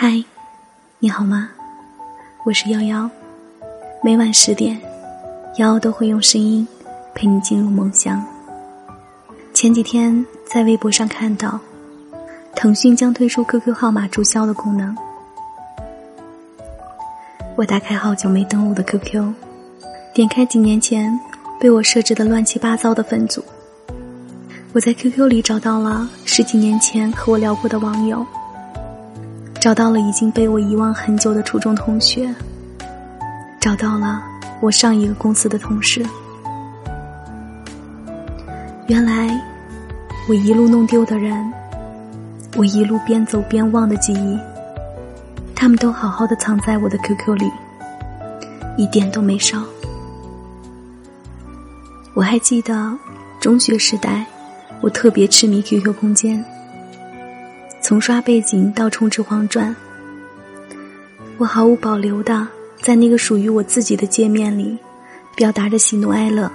嗨，你好吗？我是瑶瑶，每晚十点，瑶瑶都会用声音陪你进入梦乡。前几天在微博上看到，腾讯将推出 QQ 号码注销的功能。我打开好久没登录的 QQ，点开几年前被我设置的乱七八糟的分组，我在 QQ 里找到了十几年前和我聊过的网友。找到了已经被我遗忘很久的初中同学，找到了我上一个公司的同事。原来，我一路弄丢的人，我一路边走边忘的记忆，他们都好好的藏在我的 QQ 里，一点都没少。我还记得中学时代，我特别痴迷 QQ 空间。从刷背景到充值黄钻，我毫无保留的在那个属于我自己的界面里，表达着喜怒哀乐，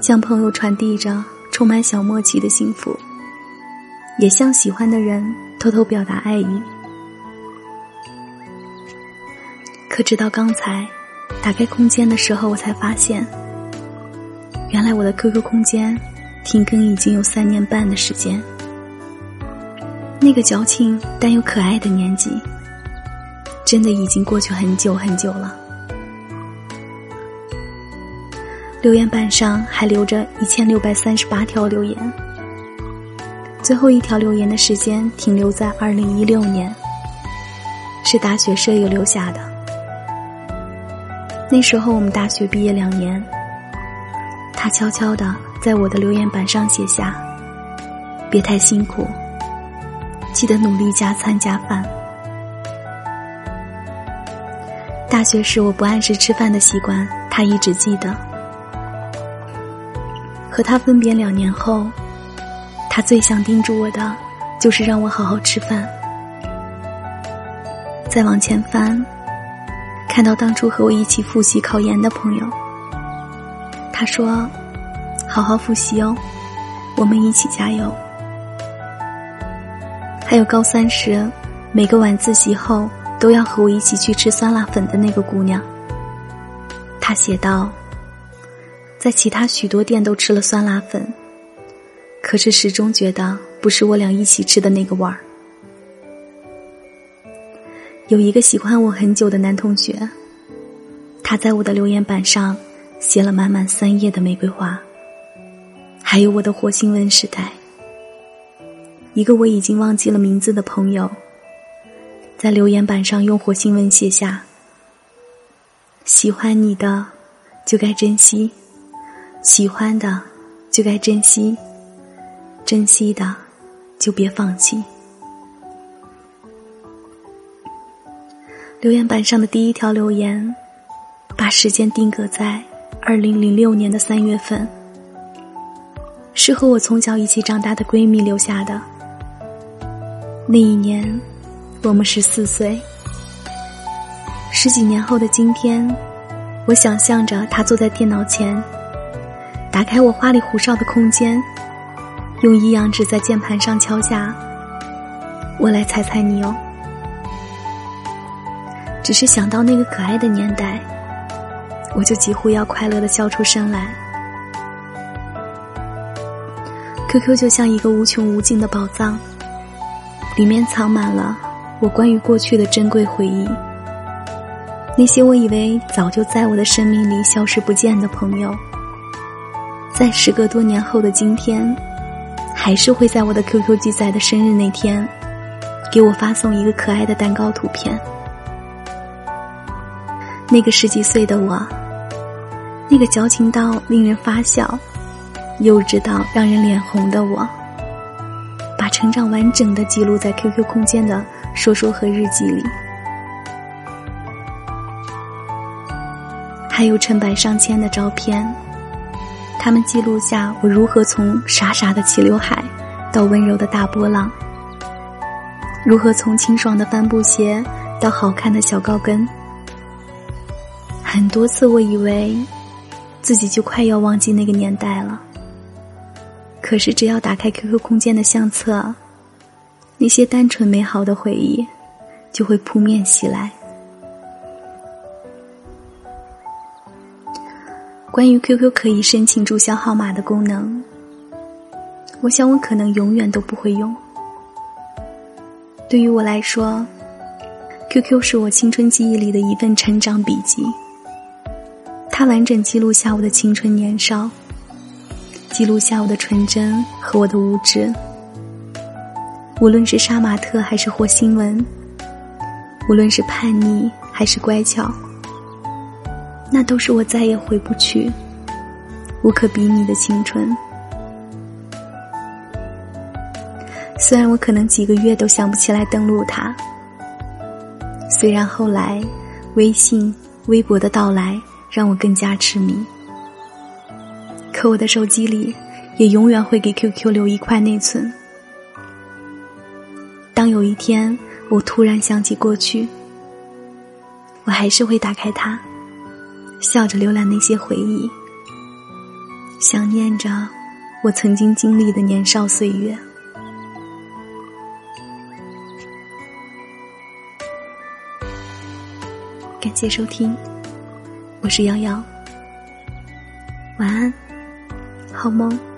向朋友传递着充满小默契的幸福，也向喜欢的人偷偷表达爱意。可直到刚才打开空间的时候，我才发现，原来我的 QQ 空间停更已经有三年半的时间。那个矫情但又可爱的年纪，真的已经过去很久很久了。留言板上还留着一千六百三十八条留言，最后一条留言的时间停留在二零一六年，是大学舍友留下的。那时候我们大学毕业两年，他悄悄的在我的留言板上写下：“别太辛苦。”记得努力加餐加饭。大学时我不按时吃饭的习惯，他一直记得。和他分别两年后，他最想叮嘱我的，就是让我好好吃饭。再往前翻，看到当初和我一起复习考研的朋友，他说：“好好复习哦，我们一起加油。”还有高三时，每个晚自习后都要和我一起去吃酸辣粉的那个姑娘。她写道：“在其他许多店都吃了酸辣粉，可是始终觉得不是我俩一起吃的那个味儿。”有一个喜欢我很久的男同学，他在我的留言板上写了满满三页的玫瑰花，还有我的火星文时代。一个我已经忘记了名字的朋友，在留言板上用火星文写下：“喜欢你的就该珍惜，喜欢的就该珍惜，珍惜的就别放弃。”留言板上的第一条留言，把时间定格在二零零六年的三月份，是和我从小一起长大的闺蜜留下的。那一年，我们十四岁。十几年后的今天，我想象着他坐在电脑前，打开我花里胡哨的空间，用一阳指在键盘上敲下“我来猜猜你哦”。只是想到那个可爱的年代，我就几乎要快乐的笑出声来。QQ 就像一个无穷无尽的宝藏。里面藏满了我关于过去的珍贵回忆，那些我以为早就在我的生命里消失不见的朋友，在时隔多年后的今天，还是会在我的 QQ 记载的生日那天，给我发送一个可爱的蛋糕图片。那个十几岁的我，那个矫情到令人发笑、幼稚到让人脸红的我。成长完整的记录在 QQ 空间的说说和日记里，还有成百上千的照片，他们记录下我如何从傻傻的齐刘海到温柔的大波浪，如何从清爽的帆布鞋到好看的小高跟。很多次，我以为自己就快要忘记那个年代了。可是，只要打开 QQ 空间的相册，那些单纯美好的回忆，就会扑面袭来。关于 QQ 可以申请注销号码的功能，我想我可能永远都不会用。对于我来说，QQ 是我青春记忆里的一份成长笔记，它完整记录下我的青春年少，记录下我的纯真和我的无知。无论是杀马特还是活新文，无论是叛逆还是乖巧。那都是我再也回不去、无可比拟的青春。虽然我可能几个月都想不起来登录它，虽然后来微信、微博的到来让我更加痴迷，可我的手机里也永远会给 QQ 留一块内存。当有一天我突然想起过去，我还是会打开它。笑着浏览那些回忆，想念着我曾经经历的年少岁月。感谢收听，我是瑶瑶，晚安，好吗。